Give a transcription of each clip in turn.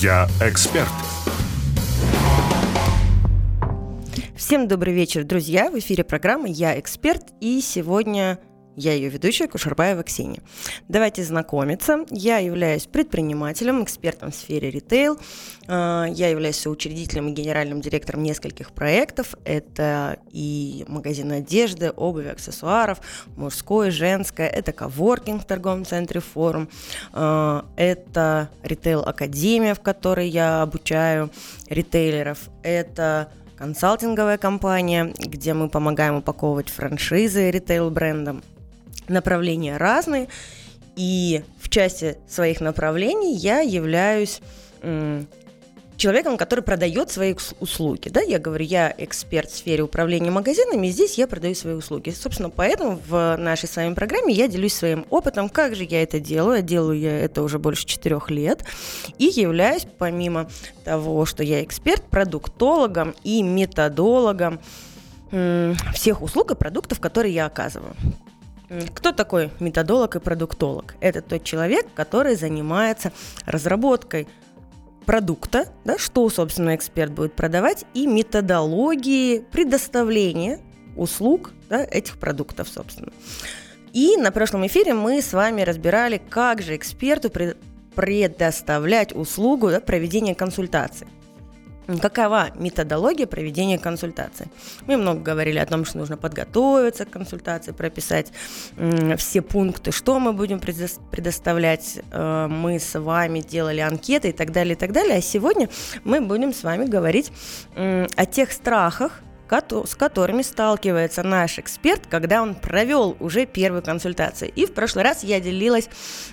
Я эксперт. Всем добрый вечер, друзья. В эфире программа «Я эксперт» и сегодня я ее ведущая Кушарбаева Ксения. Давайте знакомиться. Я являюсь предпринимателем, экспертом в сфере ритейл. А, я являюсь соучредителем и генеральным директором нескольких проектов. Это и магазин одежды, обуви, аксессуаров, мужское, женское. Это коворкинг в торговом центре «Форум». А, это ритейл-академия, в которой я обучаю ритейлеров. Это консалтинговая компания, где мы помогаем упаковывать франшизы ритейл-брендам направления разные, и в части своих направлений я являюсь человеком, который продает свои услуги. Да? Я говорю, я эксперт в сфере управления магазинами, и здесь я продаю свои услуги. Собственно, поэтому в нашей с вами программе я делюсь своим опытом, как же я это делаю. Делаю я это уже больше четырех лет. И являюсь, помимо того, что я эксперт, продуктологом и методологом всех услуг и продуктов, которые я оказываю. Кто такой методолог и продуктолог? Это тот человек, который занимается разработкой продукта, да, что, собственно, эксперт будет продавать, и методологии предоставления услуг да, этих продуктов, собственно. И на прошлом эфире мы с вами разбирали, как же эксперту предоставлять услугу да, проведения консультаций. Какова методология проведения консультации? Мы много говорили о том, что нужно подготовиться к консультации, прописать все пункты, что мы будем предоставлять. Э, мы с вами делали анкеты и так далее, и так далее. А сегодня мы будем с вами говорить о тех страхах, с которыми сталкивается наш эксперт, когда он провел уже первую консультацию. И в прошлый раз я делилась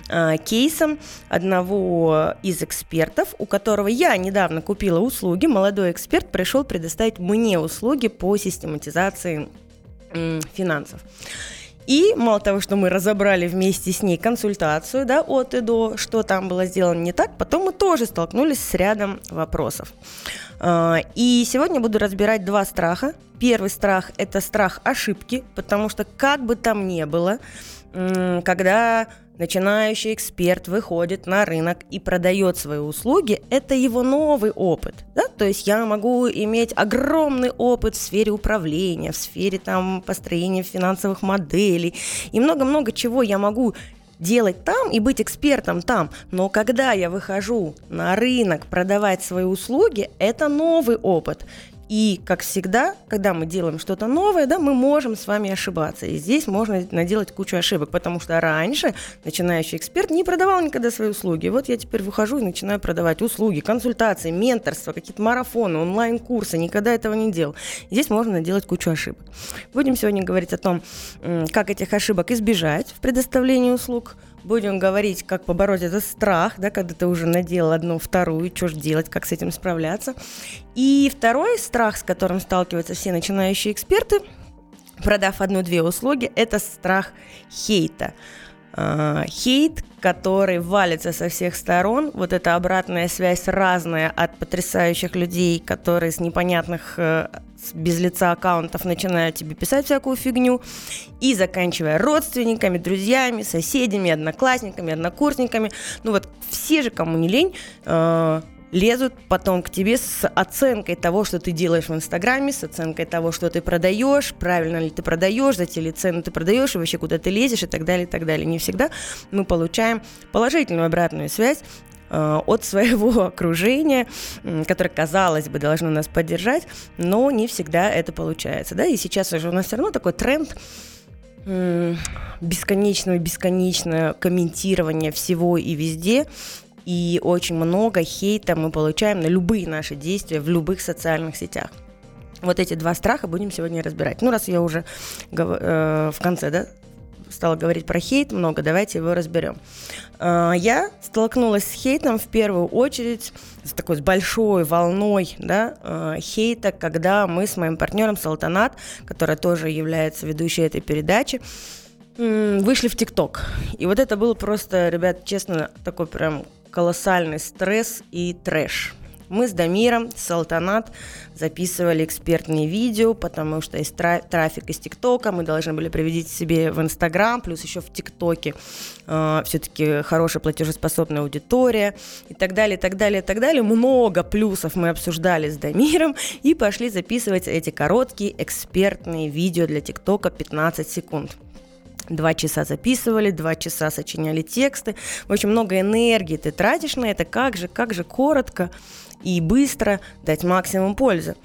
э, кейсом одного из экспертов, у которого я недавно купила услуги. Молодой эксперт пришел предоставить мне услуги по систематизации э, финансов. И мало того, что мы разобрали вместе с ней консультацию да, от и до, что там было сделано не так, потом мы тоже столкнулись с рядом вопросов. А, и сегодня буду разбирать два страха. Первый страх – это страх ошибки, потому что как бы там ни было, когда начинающий эксперт выходит на рынок и продает свои услуги, это его новый опыт. Да? То есть я могу иметь огромный опыт в сфере управления, в сфере там, построения финансовых моделей и много-много чего я могу делать там и быть экспертом там. Но когда я выхожу на рынок продавать свои услуги, это новый опыт. И, как всегда, когда мы делаем что-то новое, да, мы можем с вами ошибаться. И здесь можно наделать кучу ошибок, потому что раньше начинающий эксперт не продавал никогда свои услуги. Вот я теперь выхожу и начинаю продавать услуги, консультации, менторство, какие-то марафоны, онлайн-курсы. Никогда этого не делал. И здесь можно наделать кучу ошибок. Будем сегодня говорить о том, как этих ошибок избежать в предоставлении услуг – Будем говорить, как побороть этот страх, да, когда ты уже надел одну, вторую, что же делать, как с этим справляться. И второй страх, с которым сталкиваются все начинающие эксперты, продав одну-две услуги, это страх хейта. Uh, хейт, который валится со всех сторон, вот эта обратная связь разная от потрясающих людей, которые с непонятных uh, без лица аккаунтов начинают тебе писать всякую фигню, и заканчивая родственниками, друзьями, соседями, одноклассниками, однокурсниками. Ну вот все же, кому не лень, э, лезут потом к тебе с оценкой того, что ты делаешь в Инстаграме, с оценкой того, что ты продаешь, правильно ли ты продаешь, за те ли цены ты продаешь, и вообще куда ты лезешь, и так далее, и так далее. Не всегда мы получаем положительную обратную связь Э, от своего окружения, которое, казалось бы, должно нас поддержать, но не всегда это получается. Да? И сейчас уже у нас все равно такой тренд бесконечного бесконечное комментирование всего и везде, и очень много хейта мы получаем на любые наши действия в любых социальных сетях. Вот эти два страха будем сегодня разбирать. Ну, раз я уже э, в конце, да, стала говорить про хейт много, давайте его разберем. А, я столкнулась с хейтом в первую очередь, с такой с большой волной да, а, хейта, когда мы с моим партнером Салтанат, которая тоже является ведущей этой передачи, вышли в ТикТок. И вот это был просто, ребят, честно, такой прям колоссальный стресс и трэш. Мы с Дамиром, Салтанат записывали экспертные видео, потому что есть тра- трафик из ТикТока, мы должны были приводить себе в Инстаграм, плюс еще в ТикТоке э, все-таки хорошая платежеспособная аудитория и так далее, и так далее, и так далее. Много плюсов мы обсуждали с Дамиром и пошли записывать эти короткие экспертные видео для ТикТока 15 секунд. Два часа записывали, два часа сочиняли тексты. Очень много энергии ты тратишь на это. Как же, как же коротко и быстро дать максимум пользы.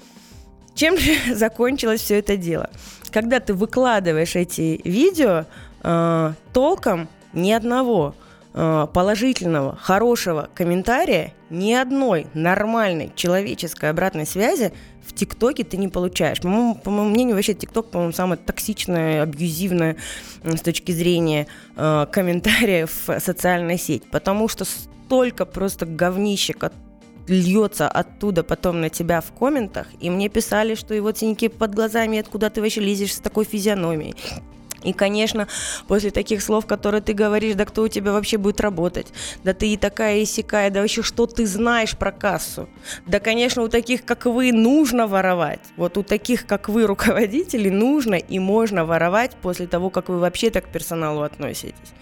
Чем же закончилось все это дело? Когда ты выкладываешь эти видео, э, толком ни одного э, положительного, хорошего комментария, ни одной нормальной человеческой обратной связи в ТикТоке ты не получаешь. По моему, по моему мнению, вообще ТикТок, по-моему, самое токсичное, абьюзивное с точки зрения э, комментариев социальная сеть, потому что столько просто говнища, льется оттуда потом на тебя в комментах, и мне писали, что и вот синяки под глазами, откуда ты вообще лезешь с такой физиономией. И, конечно, после таких слов, которые ты говоришь, да кто у тебя вообще будет работать? Да ты и такая, и сякая, да вообще что ты знаешь про кассу? Да, конечно, у таких, как вы, нужно воровать. Вот у таких, как вы, руководителей, нужно и можно воровать после того, как вы вообще так к персоналу относитесь.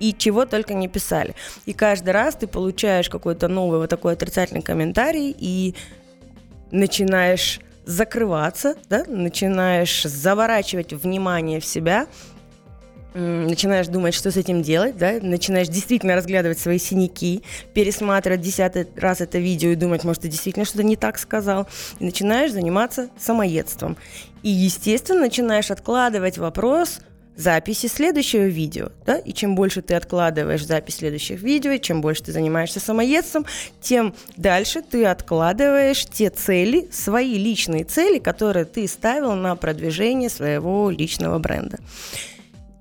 И чего только не писали. И каждый раз ты получаешь какой-то новый вот такой отрицательный комментарий и начинаешь закрываться, да, начинаешь заворачивать внимание в себя, начинаешь думать, что с этим делать, да, начинаешь действительно разглядывать свои синяки, пересматривать десятый раз это видео и думать, может, ты действительно что-то не так сказал, и начинаешь заниматься самоедством. И, естественно, начинаешь откладывать вопрос – записи следующего видео, да, и чем больше ты откладываешь запись следующих видео, и чем больше ты занимаешься самоедством, тем дальше ты откладываешь те цели, свои личные цели, которые ты ставил на продвижение своего личного бренда.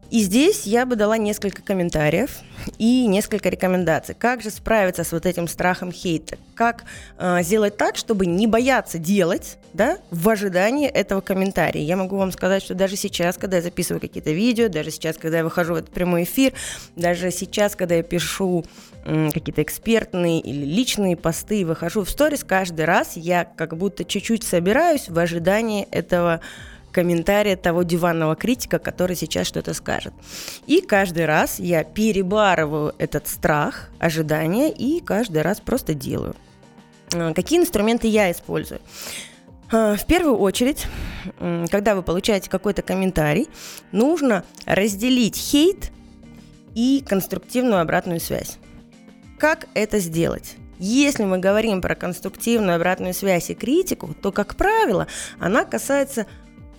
И здесь я бы дала несколько комментариев и несколько рекомендаций. Как же справиться с вот этим страхом хейта? Как э, сделать так, чтобы не бояться делать да, в ожидании этого комментария? Я могу вам сказать, что даже сейчас, когда я записываю какие-то видео, даже сейчас, когда я выхожу в этот прямой эфир, даже сейчас, когда я пишу э, какие-то экспертные или личные посты, выхожу в сторис, каждый раз я как будто чуть-чуть собираюсь в ожидании этого комментария того диванного критика, который сейчас что-то скажет. И каждый раз я перебарываю этот страх, ожидания и каждый раз просто делаю. А, какие инструменты я использую? А, в первую очередь, когда вы получаете какой-то комментарий, нужно разделить хейт и конструктивную обратную связь. Как это сделать? Если мы говорим про конструктивную обратную связь и критику, то, как правило, она касается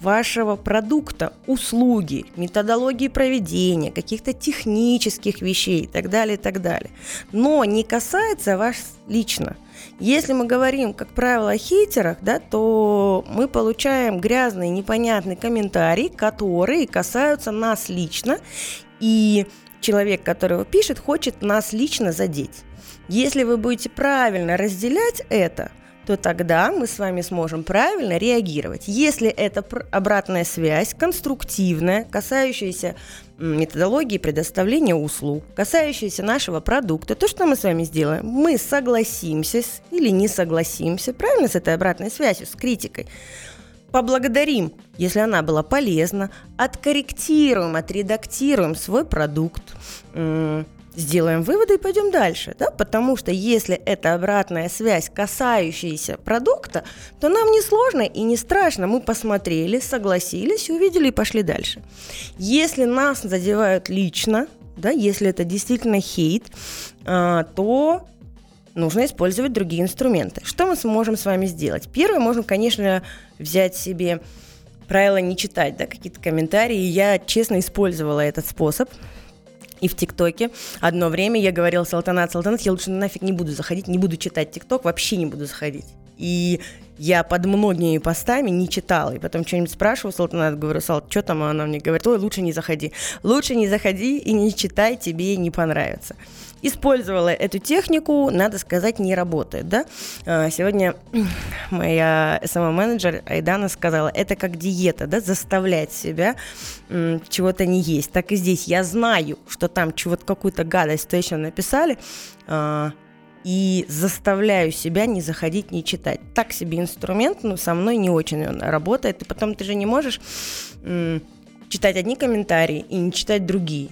вашего продукта, услуги, методологии проведения, каких-то технических вещей и так далее, и так далее. Но не касается вас лично. Если мы говорим, как правило, о хейтерах, да, то мы получаем грязный, непонятный комментарий, которые касаются нас лично, и человек, который его пишет, хочет нас лично задеть. Если вы будете правильно разделять это – то тогда мы с вами сможем правильно реагировать. Если это обратная связь, конструктивная, касающаяся методологии предоставления услуг, касающаяся нашего продукта, то, что мы с вами сделаем, мы согласимся или не согласимся, правильно, с этой обратной связью, с критикой, поблагодарим, если она была полезна, откорректируем, отредактируем свой продукт, сделаем выводы и пойдем дальше, да, потому что если это обратная связь, касающаяся продукта, то нам не сложно и не страшно, мы посмотрели, согласились, увидели и пошли дальше. Если нас задевают лично, да, если это действительно хейт, а, то нужно использовать другие инструменты. Что мы сможем с вами сделать? Первое, можно, конечно, взять себе правило не читать, да, какие-то комментарии. Я честно использовала этот способ и в ТикТоке. Одно время я говорила Салтанат, Салтанат, я лучше нафиг не буду заходить, не буду читать ТикТок, вообще не буду заходить. И я под многими постами не читала. И потом что-нибудь спрашиваю Салтанат, говорю, Салт, что там? Она мне говорит, ой, лучше не заходи. Лучше не заходи и не читай, тебе не понравится использовала эту технику, надо сказать, не работает. Да? А, сегодня моя SMM-менеджер Айдана сказала, это как диета, да, заставлять себя чего-то не есть. Так и здесь я знаю, что там чего-то какую-то гадость точно написали, а, и заставляю себя не заходить, не читать. Так себе инструмент, но со мной не очень он работает. И потом ты же не можешь читать одни комментарии и не читать другие.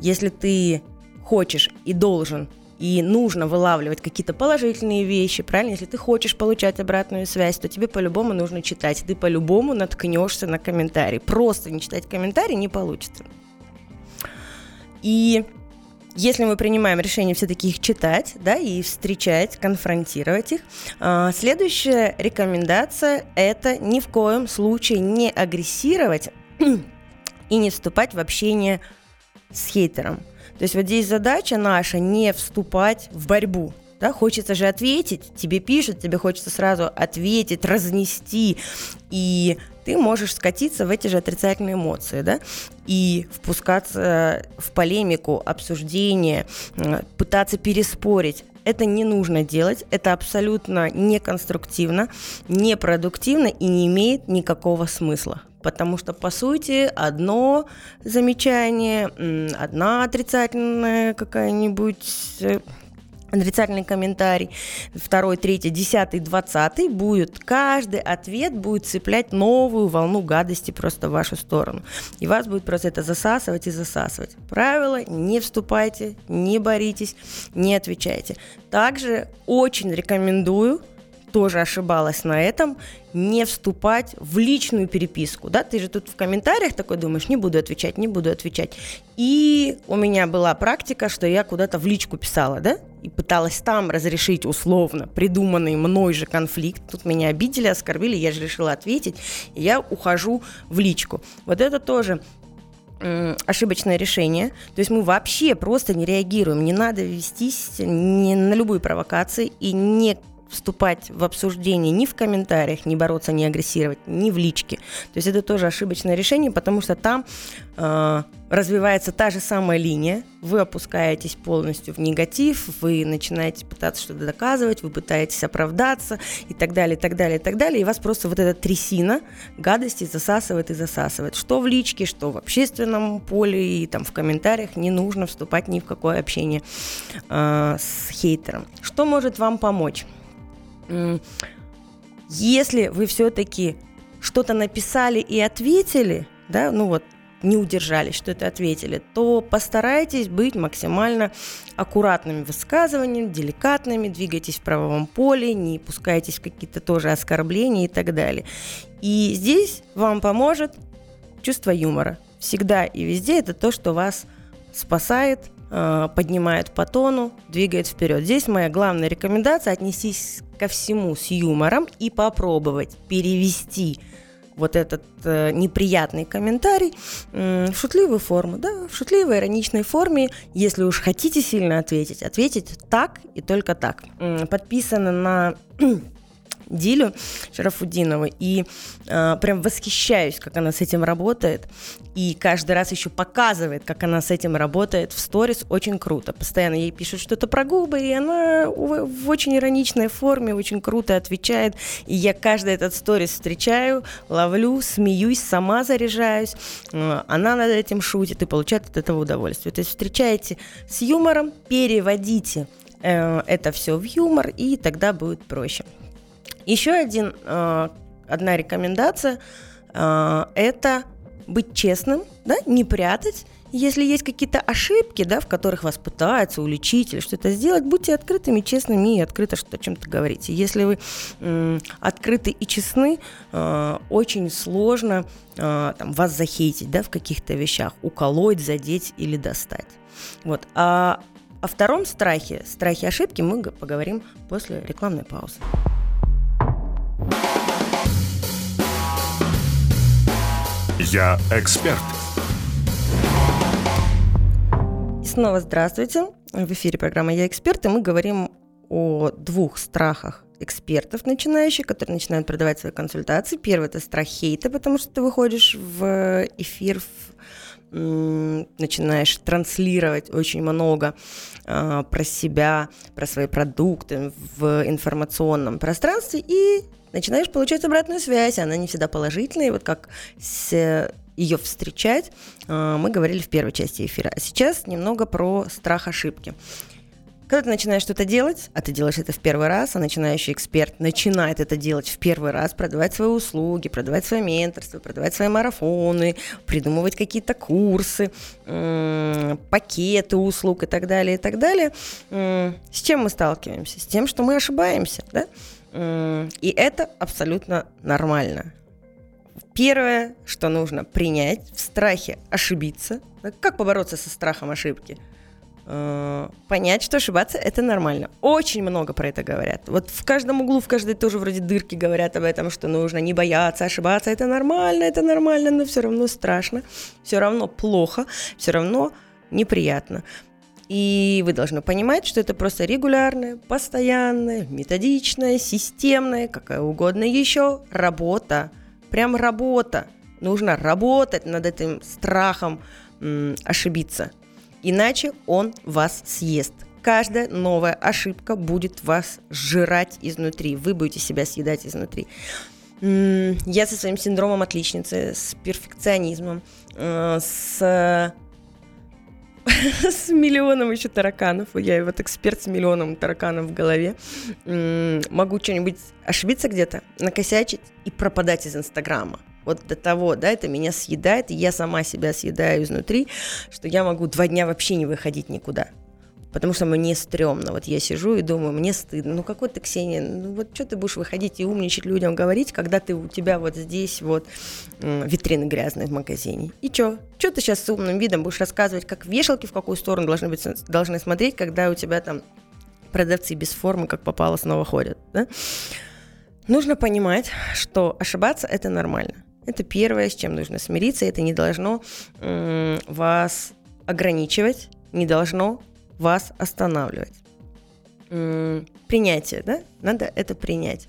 Если ты хочешь и должен и нужно вылавливать какие-то положительные вещи, правильно? Если ты хочешь получать обратную связь, то тебе по-любому нужно читать. Ты по-любому наткнешься на комментарий. Просто не читать комментарий не получится. И если мы принимаем решение все-таки их читать, да, и встречать, конфронтировать их, э, следующая рекомендация – это ни в коем случае не агрессировать и не вступать в общение с хейтером. То есть вот здесь задача наша не вступать в борьбу. Да, хочется же ответить, тебе пишут, тебе хочется сразу ответить, разнести, и ты можешь скатиться в эти же отрицательные эмоции, да, и впускаться в полемику, обсуждение, пытаться переспорить. Это не нужно делать, это абсолютно неконструктивно, непродуктивно и не имеет никакого смысла. Потому что, по сути, одно замечание, одна отрицательная какая-нибудь э, отрицательный комментарий, второй, третий, десятый, двадцатый будет, каждый ответ будет цеплять новую волну гадости просто в вашу сторону. И вас будет просто это засасывать и засасывать. Правило, не вступайте, не боритесь, не отвечайте. Также очень рекомендую тоже ошибалась на этом, не вступать в личную переписку, да, ты же тут в комментариях такой думаешь, не буду отвечать, не буду отвечать. И у меня была практика, что я куда-то в личку писала, да, и пыталась там разрешить условно придуманный мной же конфликт. Тут меня обидели, оскорбили, я же решила ответить, и я ухожу в личку. Вот это тоже ошибочное решение. То есть мы вообще просто не реагируем. Не надо вестись ни на любые провокации и не вступать в обсуждение ни в комментариях, не бороться, не агрессировать, ни в личке. То есть это тоже ошибочное решение, потому что там э, развивается та же самая линия, вы опускаетесь полностью в негатив, вы начинаете пытаться что-то доказывать, вы пытаетесь оправдаться и так далее, и так далее, и так далее, и вас просто вот эта трясина гадости засасывает и засасывает. Что в личке, что в общественном поле и там в комментариях не нужно вступать ни в какое общение э, с хейтером. Что может вам помочь? Если вы все-таки что-то написали и ответили, да, ну вот не удержались, что-то ответили, то постарайтесь быть максимально аккуратными высказываниями, деликатными, двигайтесь в правовом поле, не пускайтесь в какие-то тоже оскорбления и так далее. И здесь вам поможет чувство юмора. Всегда и везде это то, что вас спасает поднимает по тону, двигает вперед. Здесь моя главная рекомендация отнестись ко всему с юмором и попробовать перевести вот этот э, неприятный комментарий э, в шутливую форму, да, в шутливой, ироничной форме. Если уж хотите сильно ответить, ответить так и только так. Э, подписано на Дилю Шарафудинову, и э, прям восхищаюсь, как она с этим работает, и каждый раз еще показывает, как она с этим работает в сторис, очень круто. Постоянно ей пишут что-то про губы, и она в, очень ироничной форме очень круто отвечает, и я каждый этот сторис встречаю, ловлю, смеюсь, сама заряжаюсь, э, она над этим шутит и получает от этого удовольствие. То есть встречаете с юмором, переводите э, это все в юмор, и тогда будет проще. Еще один, э, одна рекомендация э, – это быть честным, да, не прятать. Если есть какие-то ошибки, да, в которых вас пытаются уличить или что-то сделать, будьте открытыми, честными и открыто что-то чем-то говорите. Если вы открыты и честны, э, очень сложно там, вас захейтить да, в каких-то вещах, уколоть, задеть или достать. Вот. А о втором страхе, страхе ошибки, мы поговорим после рекламной паузы. Я эксперт. И снова здравствуйте. В эфире программа «Я эксперт», и мы говорим о двух страхах экспертов начинающих, которые начинают продавать свои консультации. Первый – это страх хейта, потому что ты выходишь в эфир, начинаешь транслировать очень много э, про себя, про свои продукты в информационном пространстве, и начинаешь получать обратную связь, она не всегда положительная, вот как с ее встречать, мы говорили в первой части эфира. А сейчас немного про страх ошибки. Когда ты начинаешь что-то делать, а ты делаешь это в первый раз, а начинающий эксперт начинает это делать в первый раз, продавать свои услуги, продавать свое менторство, продавать свои марафоны, придумывать какие-то курсы, пакеты услуг и так далее, и так далее. С чем мы сталкиваемся? С тем, что мы ошибаемся, да? И это абсолютно нормально. Первое, что нужно принять в страхе ошибиться. Как побороться со страхом ошибки? Э, понять, что ошибаться это нормально. Очень много про это говорят. Вот в каждом углу, в каждой тоже вроде дырки говорят об этом, что нужно не бояться, ошибаться это нормально, это нормально, но все равно страшно, все равно плохо, все равно неприятно. И вы должны понимать, что это просто регулярная, постоянная, методичная, системная, какая угодно еще работа. Прям работа. Нужно работать над этим страхом м, ошибиться. Иначе он вас съест. Каждая новая ошибка будет вас жрать изнутри. Вы будете себя съедать изнутри. Я со своим синдромом отличницы, с перфекционизмом, э, с с миллионом еще тараканов. Я вот эксперт с миллионом тараканов в голове. Могу что-нибудь ошибиться где-то, накосячить и пропадать из Инстаграма. Вот до того, да, это меня съедает, и я сама себя съедаю изнутри, что я могу два дня вообще не выходить никуда потому что мне стрёмно. Вот я сижу и думаю, мне стыдно. Ну какой ты, Ксения, ну вот что ты будешь выходить и умничать людям говорить, когда ты у тебя вот здесь вот витрины грязные в магазине. И что? Что ты сейчас с умным видом будешь рассказывать, как вешалки в какую сторону должны, быть, должны смотреть, когда у тебя там продавцы без формы, как попало, снова ходят, да? Нужно понимать, что ошибаться – это нормально. Это первое, с чем нужно смириться. Это не должно м- вас ограничивать, не должно вас останавливать. Принятие, да? Надо это принять.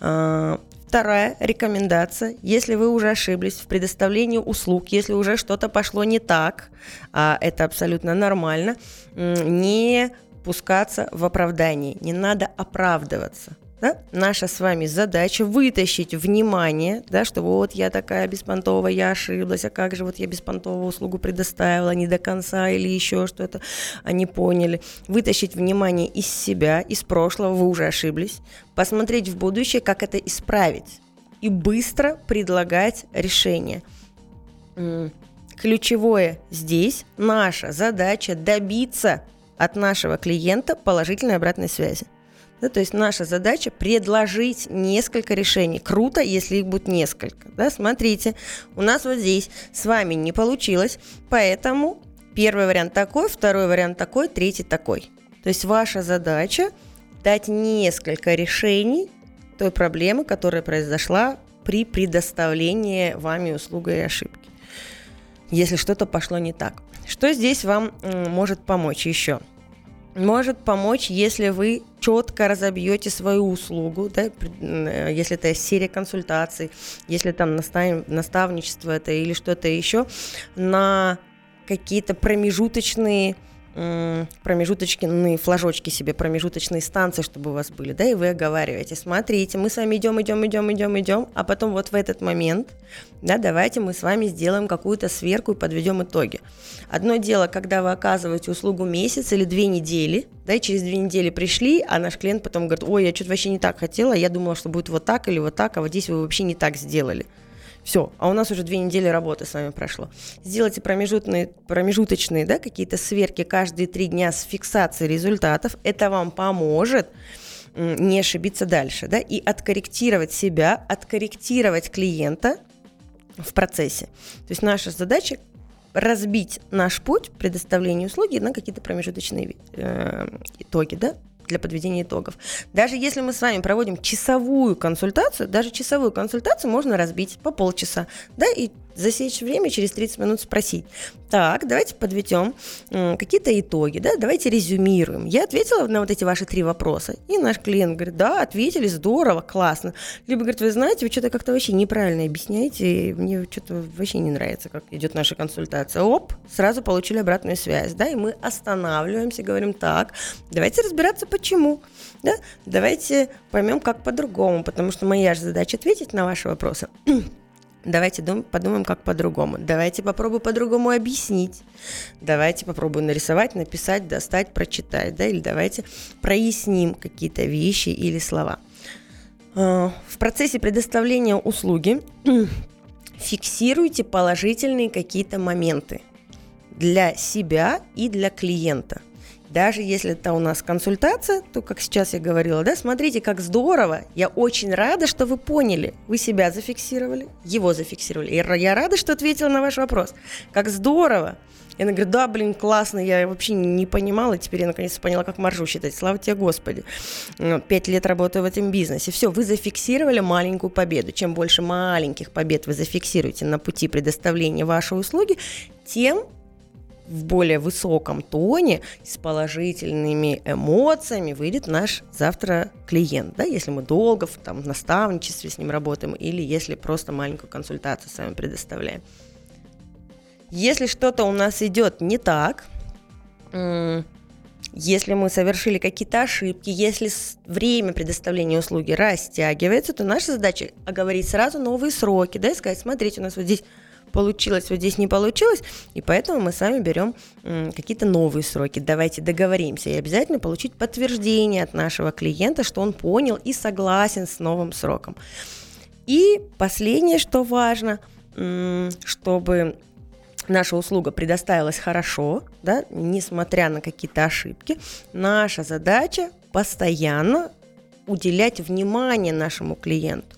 А, вторая рекомендация, если вы уже ошиблись в предоставлении услуг, если уже что-то пошло не так, а это абсолютно нормально, не пускаться в оправдание, не надо оправдываться. Да? Наша с вами задача вытащить внимание, да, что вот я такая беспонтовая, я ошиблась, а как же вот я беспонтовую услугу предоставила не до конца или еще что-то, они поняли. Вытащить внимание из себя, из прошлого, вы уже ошиблись, посмотреть в будущее, как это исправить и быстро предлагать решение. Ключевое здесь наша задача добиться от нашего клиента положительной обратной связи. Да, то есть наша задача предложить несколько решений. Круто, если их будет несколько. Да, смотрите, у нас вот здесь с вами не получилось, поэтому первый вариант такой, второй вариант такой, третий такой. То есть ваша задача дать несколько решений той проблемы, которая произошла при предоставлении вами услуги и ошибки. Если что-то пошло не так. Что здесь вам может помочь еще? Может помочь, если вы четко разобьете свою услугу, да, э, если это серия консультаций, если там настав, наставничество это или что-то еще, на какие-то промежуточные промежуточные флажочки себе, промежуточные станции, чтобы у вас были, да, и вы оговариваете, смотрите, мы с вами идем, идем, идем, идем, идем, а потом вот в этот момент, да, давайте мы с вами сделаем какую-то сверку и подведем итоги. Одно дело, когда вы оказываете услугу месяц или две недели, да, и через две недели пришли, а наш клиент потом говорит, ой, я что-то вообще не так хотела, я думала, что будет вот так или вот так, а вот здесь вы вообще не так сделали. Все, а у нас уже две недели работы с вами прошло. Сделайте промежуточные, промежуточные да, какие-то сверки каждые три дня с фиксацией результатов. Это вам поможет не ошибиться дальше, да, и откорректировать себя, откорректировать клиента в процессе. То есть наша задача разбить наш путь предоставления услуги на какие-то промежуточные э, итоги, да, для подведения итогов. Даже если мы с вами проводим часовую консультацию, даже часовую консультацию можно разбить по полчаса, да, и засечь время, через 30 минут спросить. Так, давайте подведем какие-то итоги, да, давайте резюмируем. Я ответила на вот эти ваши три вопроса, и наш клиент говорит, да, ответили, здорово, классно. Либо говорит, вы знаете, вы что-то как-то вообще неправильно объясняете, мне что-то вообще не нравится, как идет наша консультация. Оп, сразу получили обратную связь, да, и мы останавливаемся, говорим, так, давайте разбираться, почему, да, давайте поймем, как по-другому, потому что моя же задача ответить на ваши вопросы. Давайте подумаем, как по-другому. Давайте попробуем по-другому объяснить. Давайте попробуем нарисовать, написать, достать, прочитать. Да? Или давайте проясним какие-то вещи или слова. А, в процессе предоставления услуги фиксируйте положительные какие-то моменты для себя и для клиента – даже если это у нас консультация, то, как сейчас я говорила, да, смотрите, как здорово. Я очень рада, что вы поняли. Вы себя зафиксировали, его зафиксировали. И я рада, что ответила на ваш вопрос. Как здорово. И она говорит, да, блин, классно, я вообще не понимала, теперь я наконец поняла, как маржу считать. Слава тебе, Господи. Ну, пять лет работаю в этом бизнесе. Все, вы зафиксировали маленькую победу. Чем больше маленьких побед вы зафиксируете на пути предоставления вашей услуги, тем в более высоком тоне, с положительными эмоциями выйдет наш завтра клиент, да, если мы долго в, там, наставничестве с ним работаем или если просто маленькую консультацию с вами предоставляем. Если что-то у нас идет не так, если мы совершили какие-то ошибки, если время предоставления услуги растягивается, то наша задача оговорить сразу новые сроки, да, и сказать, смотрите, у нас вот здесь получилось, вот здесь не получилось, и поэтому мы с вами берем какие-то новые сроки. Давайте договоримся и обязательно получить подтверждение от нашего клиента, что он понял и согласен с новым сроком. И последнее, что важно, чтобы наша услуга предоставилась хорошо, да, несмотря на какие-то ошибки, наша задача постоянно уделять внимание нашему клиенту.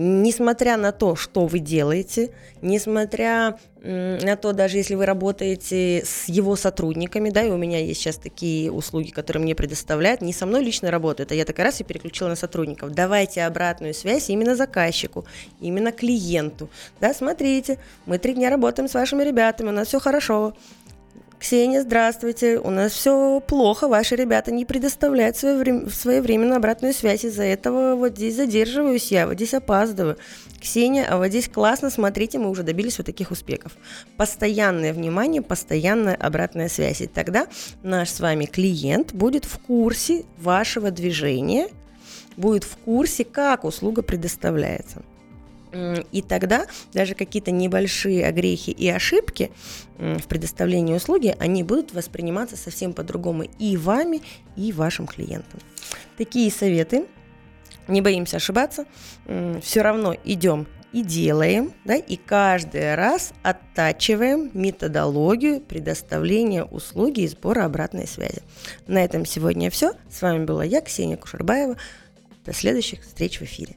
Несмотря на то, что вы делаете, несмотря на то, даже если вы работаете с его сотрудниками, да, и у меня есть сейчас такие услуги, которые мне предоставляют, не со мной лично работают, а я так раз и переключила на сотрудников. Давайте обратную связь именно заказчику, именно клиенту. Да, смотрите, мы три дня работаем с вашими ребятами, у нас все хорошо, Ксения, здравствуйте. У нас все плохо. Ваши ребята не предоставляют своеврем... своевременную обратную связь. Из-за этого вот здесь задерживаюсь я, вот здесь опаздываю. Ксения, а вот здесь классно, смотрите, мы уже добились вот таких успехов. Постоянное внимание, постоянная обратная связь. И тогда наш с вами клиент будет в курсе вашего движения, будет в курсе, как услуга предоставляется. И тогда даже какие-то небольшие огрехи и ошибки в предоставлении услуги, они будут восприниматься совсем по-другому и вами, и вашим клиентам. Такие советы. Не боимся ошибаться. Все равно идем и делаем, да, и каждый раз оттачиваем методологию предоставления услуги и сбора обратной связи. На этом сегодня все. С вами была я, Ксения Кушербаева. До следующих встреч в эфире.